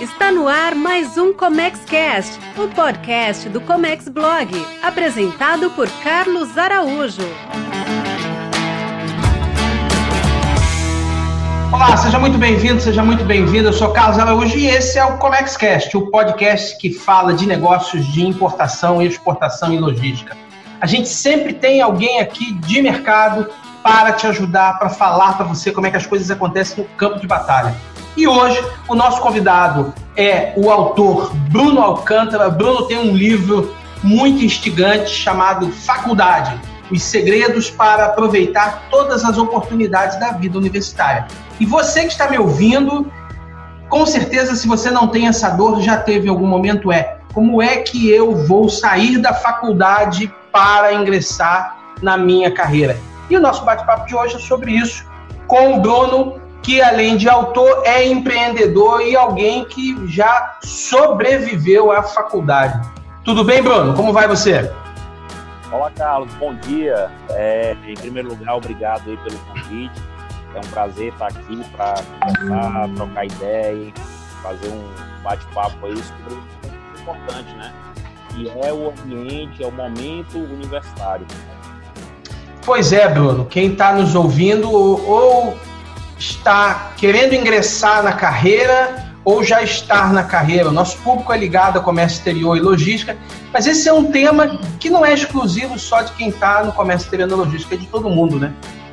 Está no ar mais um ComexCast, o podcast do Comex Blog, apresentado por Carlos Araújo. Olá, seja muito bem-vindo, seja muito bem-vindo. Eu sou Carlos Araújo e esse é o ComexCast, o podcast que fala de negócios de importação, exportação e logística. A gente sempre tem alguém aqui de mercado para te ajudar, para falar para você como é que as coisas acontecem no campo de batalha. E hoje o nosso convidado é o autor Bruno Alcântara. Bruno tem um livro muito instigante chamado Faculdade: Os Segredos para Aproveitar Todas as Oportunidades da Vida Universitária. E você que está me ouvindo, com certeza, se você não tem essa dor, já teve em algum momento, é como é que eu vou sair da faculdade para ingressar na minha carreira? E o nosso bate-papo de hoje é sobre isso, com o Bruno, que além de autor, é empreendedor e alguém que já sobreviveu à faculdade. Tudo bem, Bruno? Como vai você? Olá, Carlos. Bom dia. É, em primeiro lugar, obrigado aí pelo convite. É um prazer estar aqui para conversar, trocar ideia, fazer um bate-papo aí sobre um muito importante, né? Que é o ambiente, é o momento universitário. Pois é, Bruno. Quem está nos ouvindo ou está querendo ingressar na carreira ou já estar na carreira. O nosso público é ligado a comércio exterior e logística, mas esse é um tema que não é exclusivo só de quem está no comércio exterior e logística, é de todo mundo, né?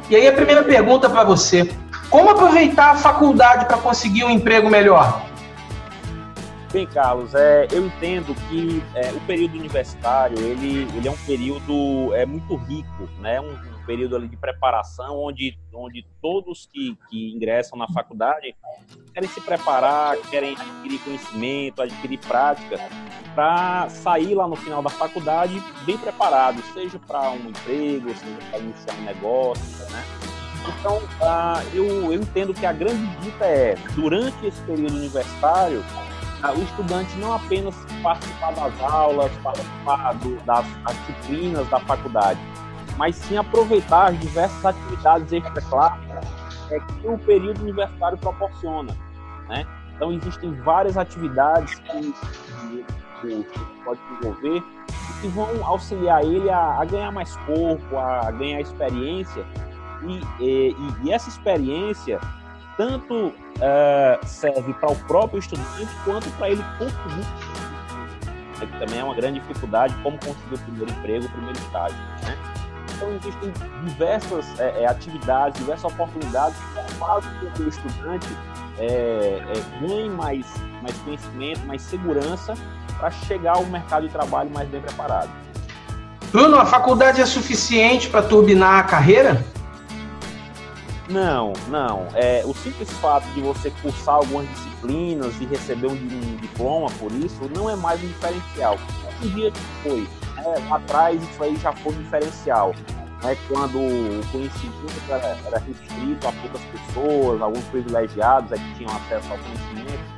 E aí a primeira pergunta para você: como aproveitar a faculdade para conseguir um emprego melhor? Bem, Carlos, é, eu entendo que é, o período universitário ele, ele é um período é, muito rico, né? Um, período ali de preparação onde, onde todos que, que ingressam na faculdade querem se preparar, querem adquirir conhecimento, adquirir prática para sair lá no final da faculdade bem preparado, seja para um emprego, seja para iniciar um negócio, né? Então, uh, eu, eu entendo que a grande dica é, durante esse período universitário, ah, o estudante não apenas participar das aulas, participar do, das disciplinas da faculdade, mas sim aproveitar as diversas atividades extraclassas é, que o período universitário proporciona. Né? Então, existem várias atividades que, que, que pode desenvolver e que vão auxiliar ele a, a, ganhar mais corpo, a ganhar experiência. E, e, e essa experiência tanto uh, serve para o próprio estudante quanto para ele conseguir. É que também é uma grande dificuldade como conseguir o primeiro emprego, o primeiro estágio. Né? Então existem diversas é, atividades, diversas oportunidades que fazem com que o estudante é, é, ganhe mais, mais conhecimento, mais segurança para chegar ao mercado de trabalho mais bem preparado. Bruno, a faculdade é suficiente para turbinar a carreira? Não, não. É, o simples fato de você cursar algumas disciplinas e receber um, um diploma por isso não é mais um diferencial. Um dia foi. Né? Atrás isso aí já foi um diferencial. Né? Quando o conhecimento era, era restrito a poucas pessoas, alguns privilegiados é que tinham acesso ao conhecimento.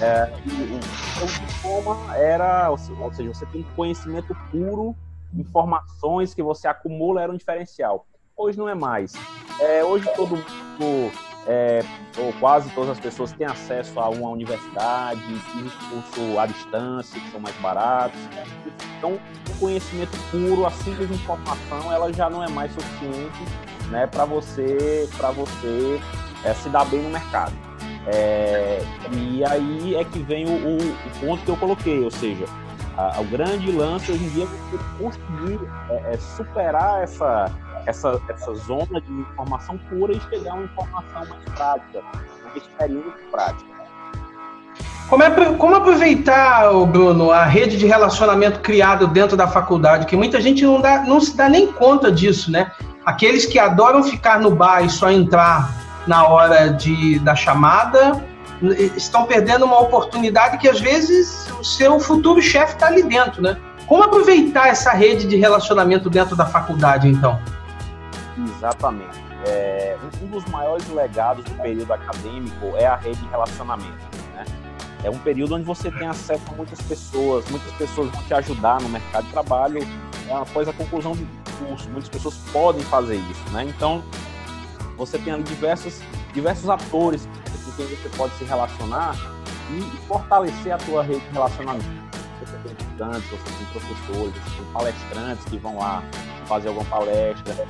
É, e o, o diploma era, ou seja, você tem conhecimento puro, informações que você acumula era um diferencial. Hoje não é mais. É, hoje todo mundo, é, ou quase todas as pessoas têm acesso a uma universidade, existe curso à distância, que são mais baratos. Então, o conhecimento puro, a simples informação, ela já não é mais suficiente né, para você, pra você é, se dar bem no mercado. É, e aí é que vem o, o, o, ponto que eu coloquei, ou seja, a, o grande lance hoje em dia é você conseguir é, é superar essa, essa, essa zona de informação pura e chegar a uma informação mais prática, uma experiência prática. Como, é, como aproveitar, Bruno, a rede de relacionamento criado dentro da faculdade, que muita gente não, dá, não se dá nem conta disso, né? Aqueles que adoram ficar no bar e só entrar na hora de, da chamada estão perdendo uma oportunidade que às vezes o seu futuro chefe está ali dentro, né? Como aproveitar essa rede de relacionamento dentro da faculdade, então? Exatamente. É, um dos maiores legados do período acadêmico é a rede de relacionamento. Né? É um período onde você tem acesso a muitas pessoas, muitas pessoas vão te ajudar no mercado de trabalho é, após a conclusão do curso. Muitas pessoas podem fazer isso. Né? Então, você tem diversos, diversos atores com quem você pode se relacionar e fortalecer a tua rede de relacionamento. Você tem estudantes, você tem professores, você tem palestrantes que vão lá fazer alguma palestra.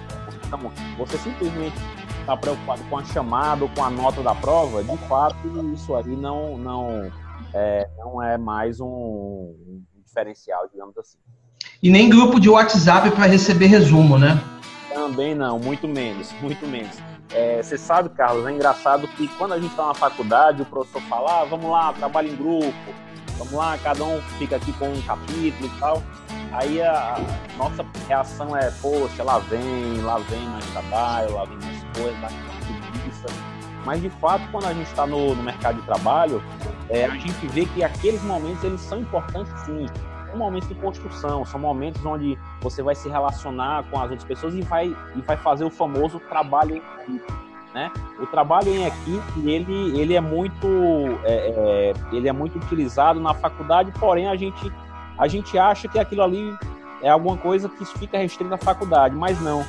Você simplesmente está preocupado com a chamada ou com a nota da prova, de fato, isso aí não, não, é, não é mais um, um diferencial, digamos assim. E nem grupo de WhatsApp para receber resumo, né? Também não, muito menos, muito menos. É, você sabe, Carlos, é engraçado que quando a gente está na faculdade, o professor fala, ah, vamos lá, trabalho em grupo, vamos lá, cada um fica aqui com um capítulo e tal. Aí a, nossa reação é, poxa, lá vem, lá vem mais trabalho, lá vem mais coisa, mais preguiça. Mas de fato, quando a gente está no, no, mercado de trabalho, é, a gente vê que aqueles momentos eles são importantes sim. São momentos de construção, são momentos onde você vai se relacionar com as outras pessoas e vai, e vai fazer o famoso trabalho em equipe. Né? O trabalho em equipe ele, ele é muito é, é, ele é muito utilizado na faculdade, porém a gente a gente acha que aquilo ali é alguma coisa que fica restrito à faculdade, mas não.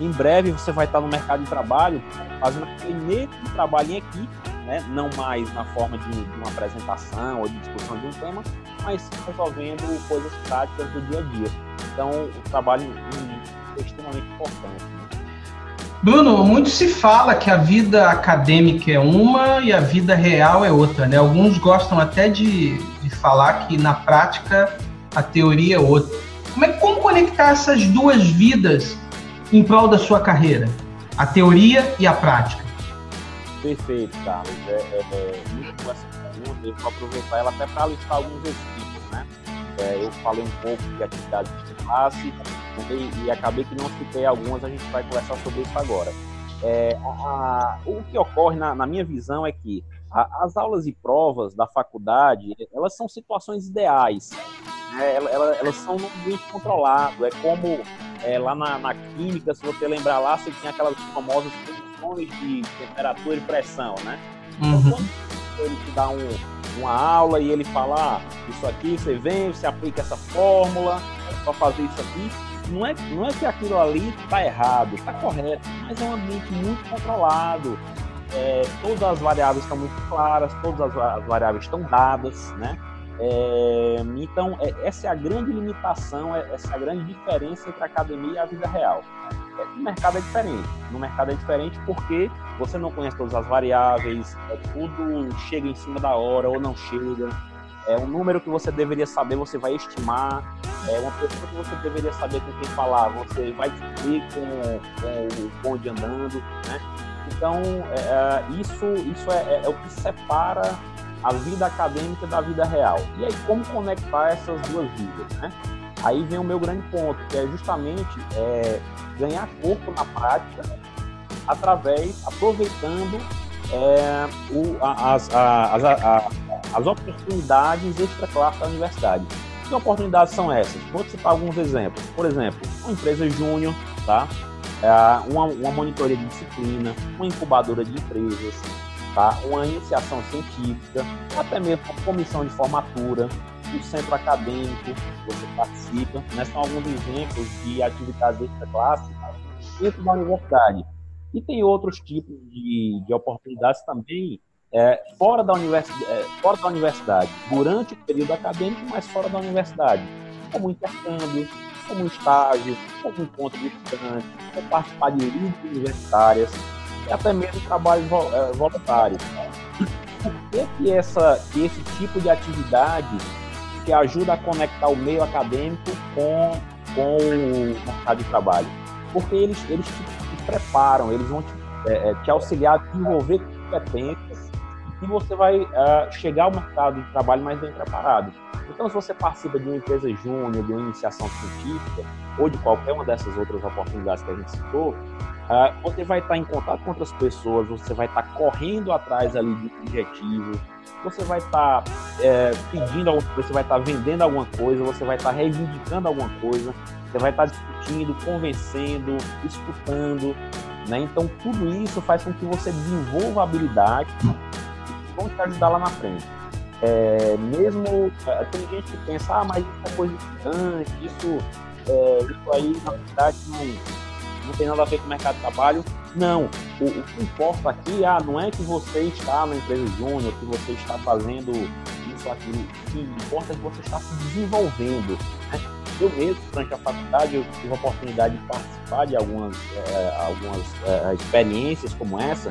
Em breve você vai estar no mercado de trabalho fazendo aquele mesmo trabalho em equipe, né? não mais na forma de, uma apresentação ou de discussão de um tema, mas resolvendo coisas práticas do dia a dia. Então, o trabalho é extremamente importante. Né? Bruno, muito se fala que a vida acadêmica é uma e a vida real é outra, né? Alguns gostam até de, de falar que na prática a teoria é outra. Como é como conectar essas duas vidas em prol da sua carreira? A teoria e a prática. Perfeito, Carlos. É, é, é muito boa essa pergunta. Eu vou aproveitar ela até para listar alguns exemplos, né? É, eu falei um pouco de atividades de classe e, e, acabei que não citei algumas, a gente vai conversar sobre isso agora. É, a, a, o que ocorre na, na, minha visão é que a, as aulas e provas da faculdade, elas são situações ideais, né? elas, elas, são num ambiente controlado, é como é, lá na, na, química, se você lembrar lá, você tinha aquelas famosas condições de temperatura e pressão, né? Então, uhum. quando ele te dá um, uma aula e ele fala, ah, isso aqui, você vem, você aplica essa fórmula, é só fazer isso aqui. Não é, não é que aquilo ali está errado, está correto, mas é um ambiente muito controlado. É, todas as variáveis estão muito claras, todas as, as variáveis estão dadas, né? É, então, é, essa é a grande limitação, é, essa é a grande diferença entre a academia e a vida real. É, no mercado é diferente. No mercado é diferente porque você não conhece todas as variáveis, é, tudo chega em cima da hora ou não chega. É um número que você deveria saber, você vai estimar. É uma pessoa que você deveria saber com quem falar, você vai descobrir com, o bonde andando, né? Então, é, isso, isso é o que separa a vida acadêmica da vida real. E aí, como conectar essas duas vidas, né? Aí vem o meu grande ponto, que é justamente é, ganhar corpo na prática através, aproveitando é, o, as, as, as, as oportunidades extra-classe da universidade. Que oportunidades são essas? Vou citar alguns exemplos. Por exemplo, uma empresa júnior, tá? É, uma, uma monitoria de disciplina, uma incubadora de empresas, tá? uma iniciação científica, até mesmo uma comissão de formatura, um centro acadêmico, você participa. Né? São alguns exemplos de atividades extra-classe dentro da universidade. E tem outros tipos de, de oportunidades também é, fora, da universidade, é, fora da universidade, durante o período acadêmico, mas fora da universidade, como intercâmbio, como estágio, como encontro de estudantes, como participar de universitárias, e até mesmo trabalho é, voluntário. Por que, que, essa, que esse tipo de atividade que ajuda a conectar o meio acadêmico com, com o mercado de trabalho? Porque eles, eles te, te preparam, eles vão te, é, é te, auxiliar a desenvolver competências e você vai uh, chegar ao mercado de trabalho mais bem preparado. Então, se você participa de uma empresa júnior, de uma iniciação científica, ou de qualquer uma dessas outras oportunidades que a gente citou, Uh, você vai estar em contato com outras pessoas, você vai estar correndo atrás ali de objetivos, você vai estar é, pedindo alguma coisa, você vai estar vendendo alguma coisa, você vai estar reivindicando alguma coisa, você vai estar discutindo, convencendo, escutando, né? Então tudo isso faz com que você desenvolva habilidades que vão te ajudar lá na frente. É, mesmo é, tem gente que pensa, ah, mas isso é coisa distante, isso, é, isso aí na verdade não não tem nada a ver com o mercado de trabalho. Não, o, o, que importa aqui ah, não é que você está na empresa júnior, que você está fazendo isso, aquilo. O que importa é que você está se desenvolvendo. Né? Eu mesmo, durante a faculdade, eu tive a oportunidade de participar de algumas, é, algumas é, experiências como essa,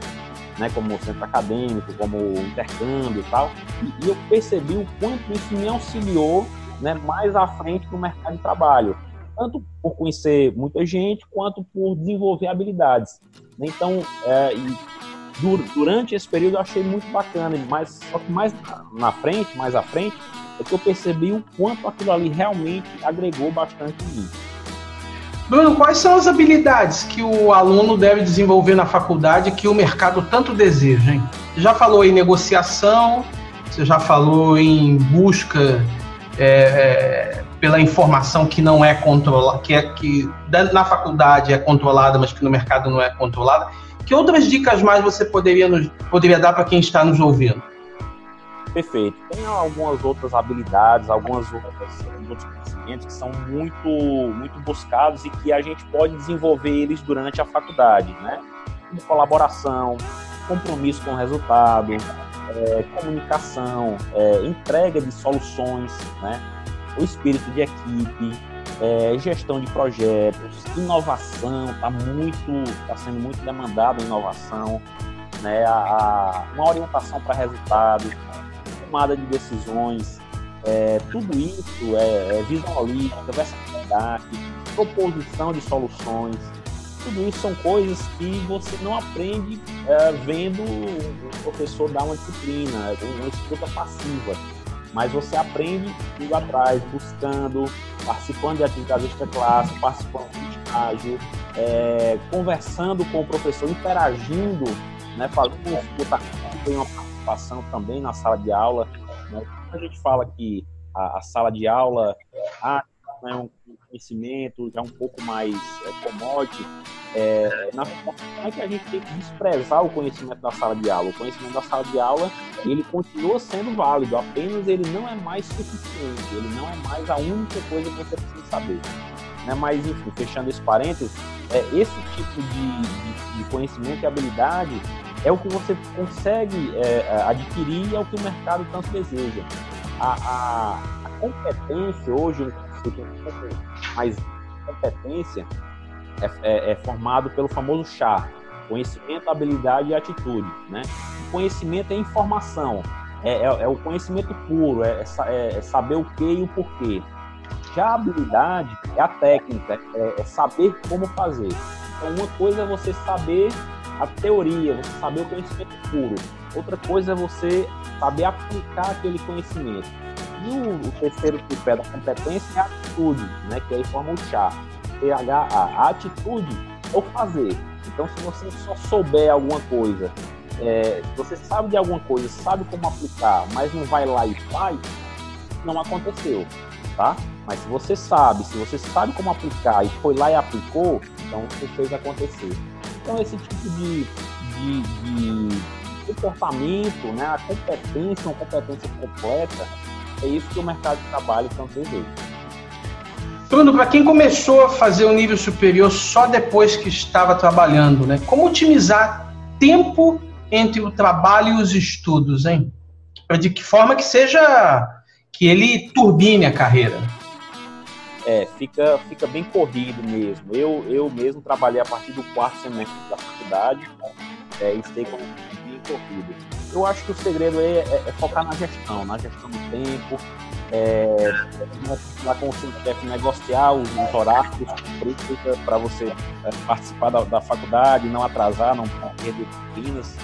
né, como centro acadêmico, como intercâmbio e tal, e, e eu percebi o quanto isso me auxiliou né, mais à frente no mercado de trabalho, tanto por conhecer muita gente, quanto por desenvolver habilidades. Então, é, durante esse período eu achei muito bacana, mas só que mais na frente, mais à frente, é que eu percebi o quanto aquilo ali realmente agregou bastante em mim. Bruno, quais são as habilidades que o aluno deve desenvolver na faculdade que o mercado tanto deseja? Hein? Você já falou em negociação, você já falou em busca é, é, pela informação que não é controlada, que, é, que na faculdade é controlada, mas que no mercado não é controlada. Que outras dicas mais você poderia, nos, poderia dar para quem está nos ouvindo? Perfeito. Tem algumas outras habilidades, algumas outras, outros conhecimentos que são muito, muito buscados e que a gente pode desenvolver eles durante a faculdade, né? Como colaboração, compromisso com o resultado, é, comunicação, é, entrega de soluções, né? O espírito de equipe, é, gestão de projetos, inovação, está muito, está sendo muito demandada a inovação, né? a, a uma orientação para resultados, tomada de decisões, é, tudo isso é, é visão versatilidade, proposição de soluções, tudo isso são coisas que você não aprende é, vendo o professor dar uma disciplina, uma escuta passiva. Mas você aprende indo atrás, buscando, participando de atividades extra-classe, participando de estágio, é, conversando com o professor, interagindo, né, fazendo uma escuta, tem uma participação também na sala de aula. Né? A gente fala que a, a sala de aula, ah, né, um conhecimento já um pouco mais é, é, na verdade, é que a gente tem que desprezar o conhecimento da sala de aula. O conhecimento da sala de aula, ele continua sendo válido, apenas ele não é mais suficiente, ele não é mais a única coisa que você precisa saber. Né? Mas, enfim, fechando esse parênteses, é, esse tipo de, de, de conhecimento e habilidade é o que você consegue é, adquirir e é o que o mercado tanto deseja. A, a, a competência hoje, mais competência, é, é, é formado pelo famoso chá, conhecimento, habilidade e atitude. Né? Conhecimento é informação, é, é, é o conhecimento puro, é, é, é, saber o que e o porquê. Já a habilidade é a técnica, é, saber como fazer. Então, uma coisa é você saber a teoria, você saber o conhecimento puro. Outra coisa é você saber aplicar aquele conhecimento. E o, terceiro tripé da competência é a atitude, né, que aí forma o chá. THA. A atitude é o fazer. Então, se você só souber alguma coisa, é, você sabe de alguma coisa, sabe como aplicar, mas não vai lá e faz, não aconteceu, tá? Mas se você sabe, se você sabe como aplicar e foi lá e aplicou, então você fez acontecer. Então, esse tipo de, de, de comportamento, né, a competência, uma competência completa, é isso que o mercado de trabalho tanto deseja. Bruno, para quem começou a fazer o nível superior só depois que estava trabalhando, né? Como otimizar tempo entre o trabalho e os estudos, hein? De que forma que seja que ele turbine a carreira. É, fica, fica bem corrido mesmo. Eu, eu mesmo trabalhei a partir do quarto semestre da faculdade é, e como bem corrido. Eu acho que o segredo é, é, é focar na gestão, na gestão do tempo, é, lá com o CENTEF negociar os, os horários para você é, participar da, da, faculdade, não atrasar, não perder disciplinas,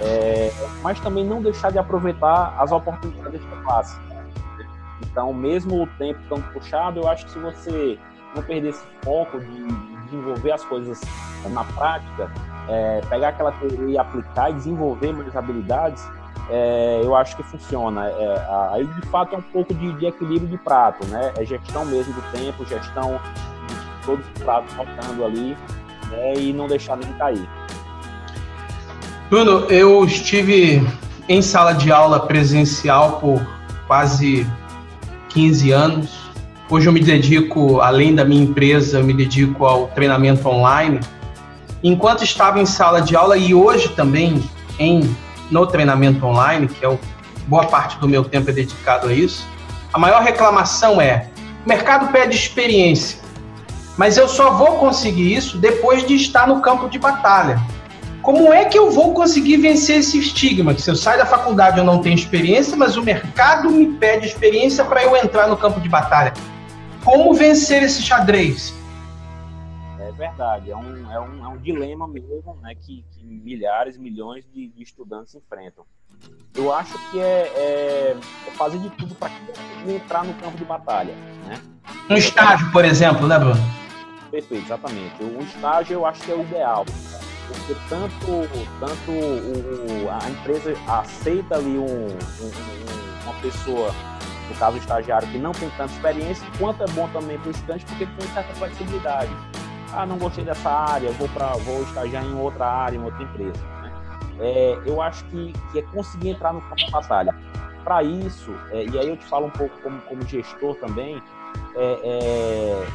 é, mas também não deixar de aproveitar as oportunidades da classe. Então, mesmo o tempo tão puxado, eu acho que se você não perder esse foco de, de desenvolver as coisas na prática, é, pegar aquela teoria e aplicar e desenvolver mais habilidades, é, eu acho que funciona. É, aí, de fato, é um pouco de, de, equilíbrio de prato, né? É gestão mesmo do tempo, gestão de todos os pratos faltando ali né? e não deixar nem cair. Bruno, eu estive em sala de aula presencial por quase 15 anos. Hoje eu me dedico, além da minha empresa, eu me dedico ao treinamento online. enquanto estava em sala de aula e hoje também em no treinamento online, que é o, boa parte do meu tempo é dedicado a isso, a maior reclamação é: o mercado pede experiência, mas eu só vou conseguir isso depois de estar no campo de batalha. Como é que eu vou conseguir vencer esse estigma? Que se eu saio da faculdade eu não tenho experiência, mas o mercado me pede experiência para eu entrar no campo de batalha. Como vencer esse xadrez? Verdade, é um, é um, é um dilema mesmo né, que, que milhares, milhões de, de, estudantes enfrentam. Eu acho que é, é, é fazer de tudo para entrar no campo de batalha. Né? Um estágio, por exemplo, né, Bruno? Perfeito, exatamente. O estágio eu acho que é o ideal porque tanto, tanto o, a empresa aceita ali um, um, uma pessoa, no caso o estagiário, que não tem tanta experiência, quanto é bom também para o estudante, porque tem certa flexibilidade. Ah, não gostei dessa área, vou, pra, vou estagiar em outra área, em outra empresa. Né? É, eu acho que, que é conseguir entrar no campo de batalha. Para isso, é, e aí eu te falo um pouco como, como gestor também, é, é,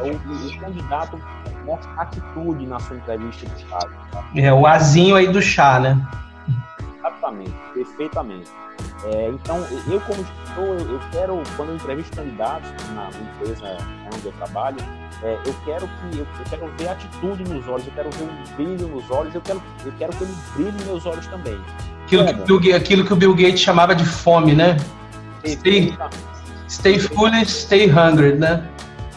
é o, o candidato mostra atitude na sua entrevista de Estado. É o azinho aí do chá, né? Exatamente, perfeitamente. É, então, eu como gestor, eu, eu, quero, quando eu entrevisto candidatos na empresa onde eu trabalho, é, eu quero que eu, eu, quero ver atitude nos olhos, eu quero ver um brilho nos olhos, eu quero, eu quero que ele brilhe nos meus olhos também. Aquilo que, Bill, aquilo que o Bill Gates chamava de fome, né? Stay, stay foolish, stay hungry, né?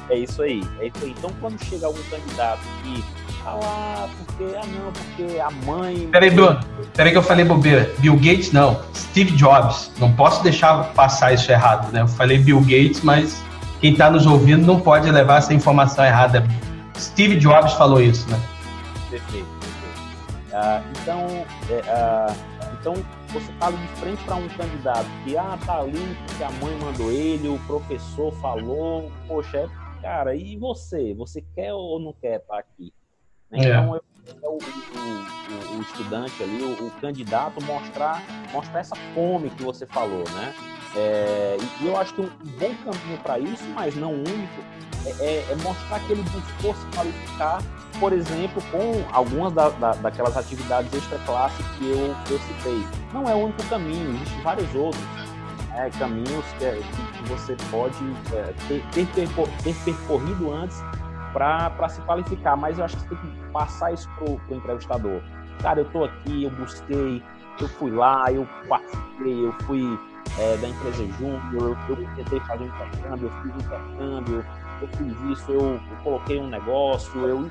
É isso aí, é isso aí. Então quando chega algum candidato que fala, ah, porque, ah não, porque a mãe. Peraí, Bruno, peraí que eu falei bobeira. Bill Gates não, Steve Jobs. Não posso deixar passar isso errado, né? Eu falei Bill Gates, mas quem está nos ouvindo não pode levar essa informação errada. Steve Jobs falou isso, né? Perfeito, perfeito. Uh, então, é, uh, então você está de frente para um candidato que ah, tá ali porque a mãe mandou ele, o professor falou, poxa, é cara, e você? Você quer ou não quer estar aqui? Né? É. Então, é. o, o, o, o, estudante ali, o, candidato, mostrar, mostrar essa fome que você falou, né? É, e eu acho que um bom caminho para isso, mas não único, é, é, é, mostrar que ele buscou se qualificar, por exemplo, com algumas da, da, daquelas atividades extra-classe que eu, que eu citei. Não é o único caminho, existem vários outros é, caminhos que, que, você pode é, ter, ter, ter, percorrido antes para se qualificar, mas eu acho que você tem que passar isso para o entrevistador. Cara, eu estou aqui, eu busquei, eu fui lá, eu participei, eu fui é, da empresa Júnior, eu, tentei fazer um intercâmbio, eu fiz um intercâmbio, eu fiz isso, eu, eu coloquei um negócio, eu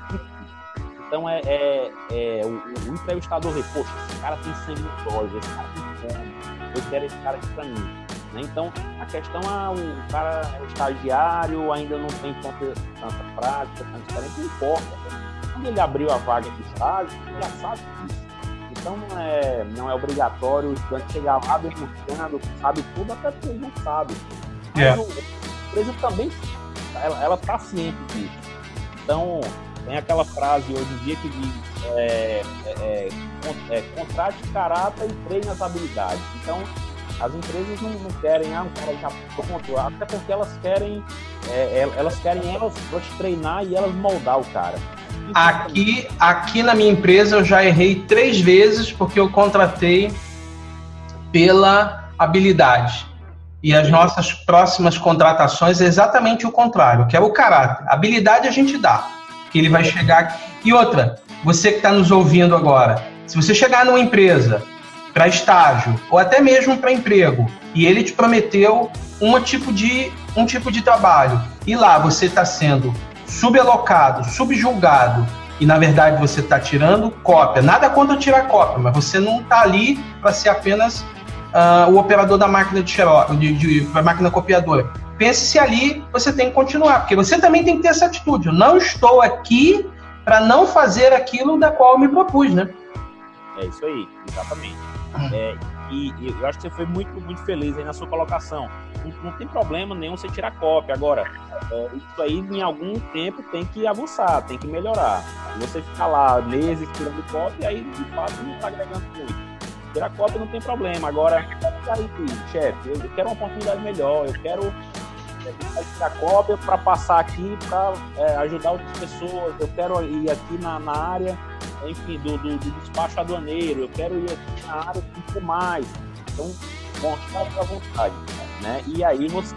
então é, é, é o, o, entrevistador vê, poxa, esse cara tem sangue nos olhos, esse cara tem fome, eu quero esse cara aqui para mim. Né? Então, a questão é o cara é estagiário, ainda não tem tanta, tanta prática, tanta experiência, não importa. Quando ele abriu a vaga de estágio, ele já sabe disso. Então, não é, não é obrigatório o estudante chegar lá demonstrando sabe tudo, até porque ele não sabe. Mas yeah. É. a empresa também ela está ciente disso. Então, tem aquela frase hoje em dia que diz é, é, é, é contrate caráter e treine as habilidades. Então, as empresas não, não querem, ah, um cara já pronto, até porque elas querem, é, é elas querem elas, elas treinar e elas moldar o cara. Aqui, aqui na minha empresa eu já errei três vezes porque eu contratei pela habilidade. E as nossas próximas contratações é exatamente o contrário, que é o caráter. Habilidade a gente dá, que ele vai chegar. E outra, você que está nos ouvindo agora, se você chegar numa empresa para estágio ou até mesmo para emprego e ele te prometeu um tipo de um tipo de trabalho e lá você está sendo subalocado, subjulgado e na verdade você está tirando cópia. Nada contra tirar cópia, mas você não está ali para ser apenas uh, o operador da máquina de xerox, de, de, de máquina copiadora. Pense se ali você tem que continuar, porque você também tem que ter essa atitude. Eu não estou aqui para não fazer aquilo da qual eu me propus, né? É isso aí, exatamente. É, e, eu acho que você foi muito, muito feliz aí na sua colocação. Não, não tem problema nenhum você tirar cópia. Agora, é, isso aí em algum tempo tem que avançar, tem que melhorar. Você ficar lá meses tirando cópia, aí de fato não está agregando muito. Tirar cópia não tem problema. Agora, aí, chefe, eu quero uma oportunidade melhor, eu quero é, tirar cópia para passar aqui para é, ajudar outras pessoas, eu quero ir aqui na, na área enfim, do, do, do, despacho aduaneiro, eu quero ir aqui na área que mais. Então, mostrar a vontade. Né? E aí você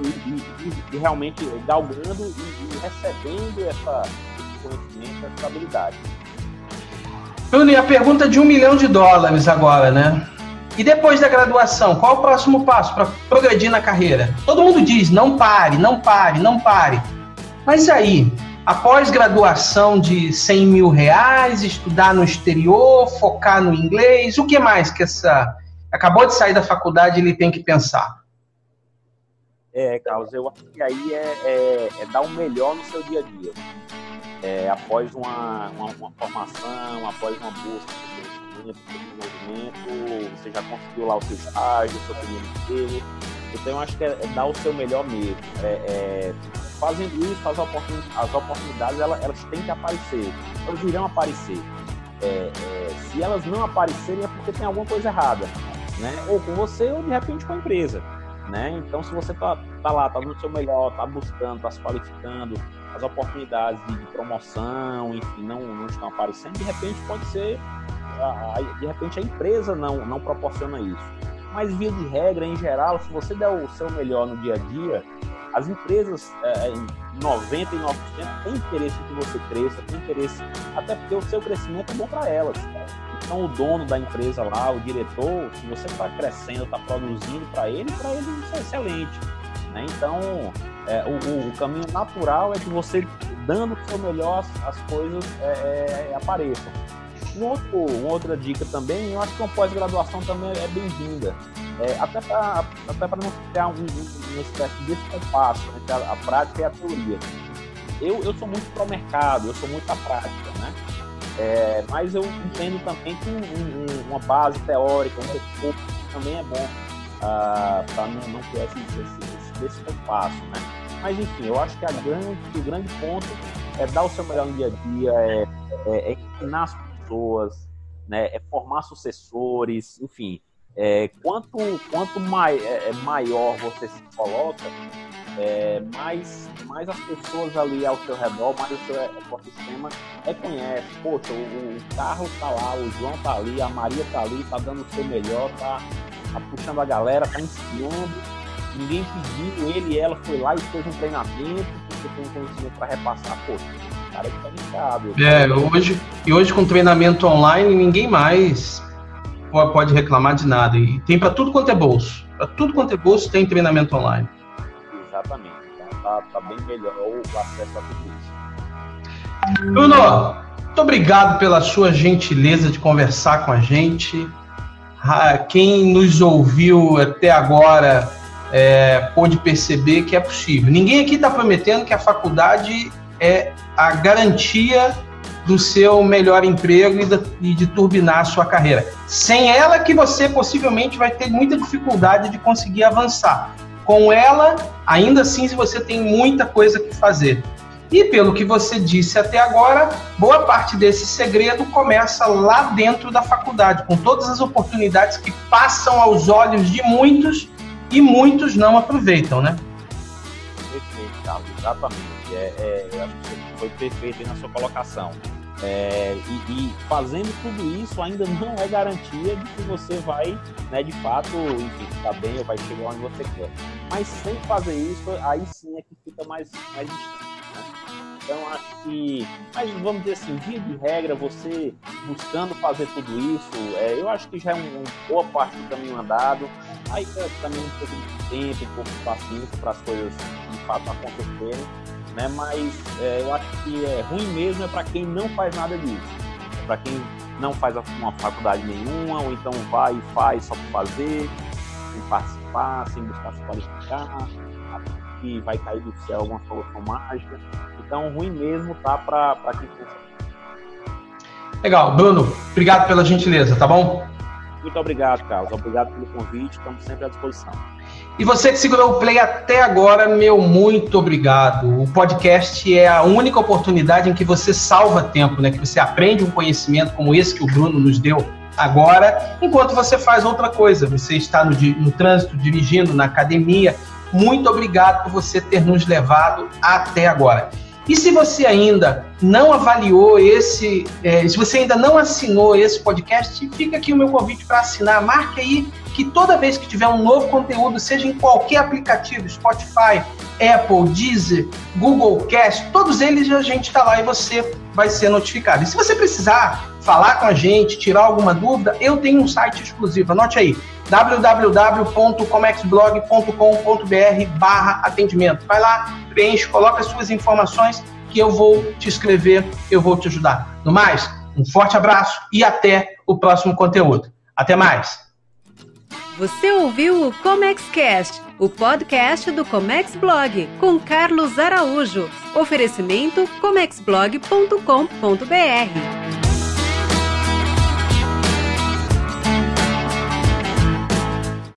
realmente galgando e, e recebendo essa, conhecimento, essa habilidade. Bruno, e a pergunta de um milhão de dólares agora, né? E depois da graduação, qual o próximo passo para progredir na carreira? Todo mundo diz, não pare, não pare, não pare. Mas aí, após graduação de 100 mil reais, estudar no exterior, focar no inglês, o que mais que essa... Acabou de sair da faculdade, ele tem que pensar? É, Carlos, eu acho que aí é, é, é dar o melhor no seu dia a dia. É, após uma, uma, uma, formação, após uma busca de desenvolvimento, você já conseguiu lá o seu estágio, o seu primeiro emprego. Então, eu acho que é, é dar o seu melhor mesmo. É, é fazendo isso, as oportunidades, as oportunidades elas, elas têm que aparecer. Elas irão aparecer. É, é, se elas não aparecerem, é porque tem alguma coisa errada. Né? Ou com você, ou de repente com a empresa. Né? Então, se você tá, tá lá, tá no seu melhor, tá buscando, tá se qualificando, as oportunidades de, de promoção, enfim, não, não estão aparecendo, de repente pode ser, a, a, de repente a empresa não, não proporciona isso. Mas via de regra, em geral, se você der o seu melhor no dia a dia, as empresas, é, 99% têm interesse em que você cresça, têm interesse, até porque o seu crescimento é bom para elas. Então, o dono da empresa lá, o diretor, se você está crescendo, está produzindo para ele, para ele isso é excelente. Né? Então, é, o, o, caminho natural é que você, dando o seu melhor, as, as coisas é, é, apareçam. Um outro, uma outra dica também, eu acho que uma pós-graduação também é bem-vinda. É, até para até não criar um, um, uma espécie de descompasso entre a, a, prática e a teoria. Eu, eu sou muito para o mercado, eu sou muito a prática, né? É, mas eu entendo também que um, uma base teórica, um recurso também é bom ah, para não, não ter esse, esse, esse descompasso, né? Mas enfim, eu acho que a grande, o grande ponto é dar o seu melhor no dia a dia, é, é, é ensinar as pessoas, né? é formar sucessores, enfim. É, quanto quanto mai, é, é maior você se coloca, é, mais, mais as pessoas ali ao seu redor, mais o seu ecossistema reconhece. Poxa, o, o Carlos tá lá, o João tá ali, a Maria tá ali, tá dando o seu melhor, tá, tá puxando a galera, tá ensinando. Ninguém pediu, ele e ela foi lá e fez um treinamento, porque tem um conhecimento para repassar. Poxa, cara é diferenciado. É, hoje, e hoje com treinamento online, ninguém mais pode reclamar de nada. E tem para tudo quanto é bolso. Para tudo quanto é bolso tem treinamento online. Exatamente. Então tá, tá bem melhor o acesso a tudo isso. Bruno, muito obrigado pela sua gentileza de conversar com a gente. Quem nos ouviu até agora é, pôde perceber que é possível. Ninguém aqui está prometendo que a faculdade é a garantia do seu melhor emprego e de, e de turbinar a sua carreira. Sem ela que você possivelmente vai ter muita dificuldade de conseguir avançar. Com ela, ainda assim, você tem muita coisa que fazer. E pelo que você disse até agora, boa parte desse segredo começa lá dentro da faculdade, com todas as oportunidades que passam aos olhos de muitos e muitos não aproveitam, né? Perfeito, Carlos, exatamente. É, é, acho que foi perfeito na sua colocação. É, e, e, fazendo tudo isso ainda não é garantia de que você vai, né, de fato, enfim, ficar bem ou vai chegar onde você quer. Mas sem fazer isso, aí sim é que fica mais, mais distante. Né? Então acho que, mas vamos dizer assim, via de regra, você buscando fazer tudo isso, é, eu acho que já é uma um boa parte do caminho andado. Aí é, também um pouco de tempo, um pouco de paciência para as coisas de fato acontecerem né? Mas é, eu acho que é ruim mesmo é para quem não faz nada disso. É para quem não faz uma faculdade nenhuma, ou então vai e faz só por fazer, sem participar, sem buscar se qualificar, que vai cair do céu alguma solução mágica. Então, ruim mesmo tá para quem pensa. Legal, Bruno, obrigado pela gentileza, tá bom? Muito obrigado, Carlos. Obrigado pelo convite, estamos sempre à disposição. E você que segurou o play até agora, meu muito obrigado. O podcast é a única oportunidade em que você salva tempo, né? Que você aprende um conhecimento como esse que o Bruno nos deu agora, enquanto você faz outra coisa. Você está no, no trânsito, dirigindo, na academia. Muito obrigado por você ter nos levado até agora. E se você ainda não avaliou esse, é, se você ainda não assinou esse podcast, fica aqui o meu convite para assinar. Marque aí que toda vez que tiver um novo conteúdo, seja em qualquer aplicativo, Spotify, Apple, Deezer, Google Cast, todos eles a gente está lá e você vai ser notificado. E se você precisar falar com a gente, tirar alguma dúvida, eu tenho um site exclusivo. Anote aí, www.comexblog.com.br barra atendimento. Vai lá, preenche, coloca as suas informações que eu vou te escrever, eu vou te ajudar. No mais, um forte abraço e até o próximo conteúdo. Até mais! Você ouviu o ComexCast, o podcast do Comex Blog, com Carlos Araújo. Oferecimento comexblog.com.br.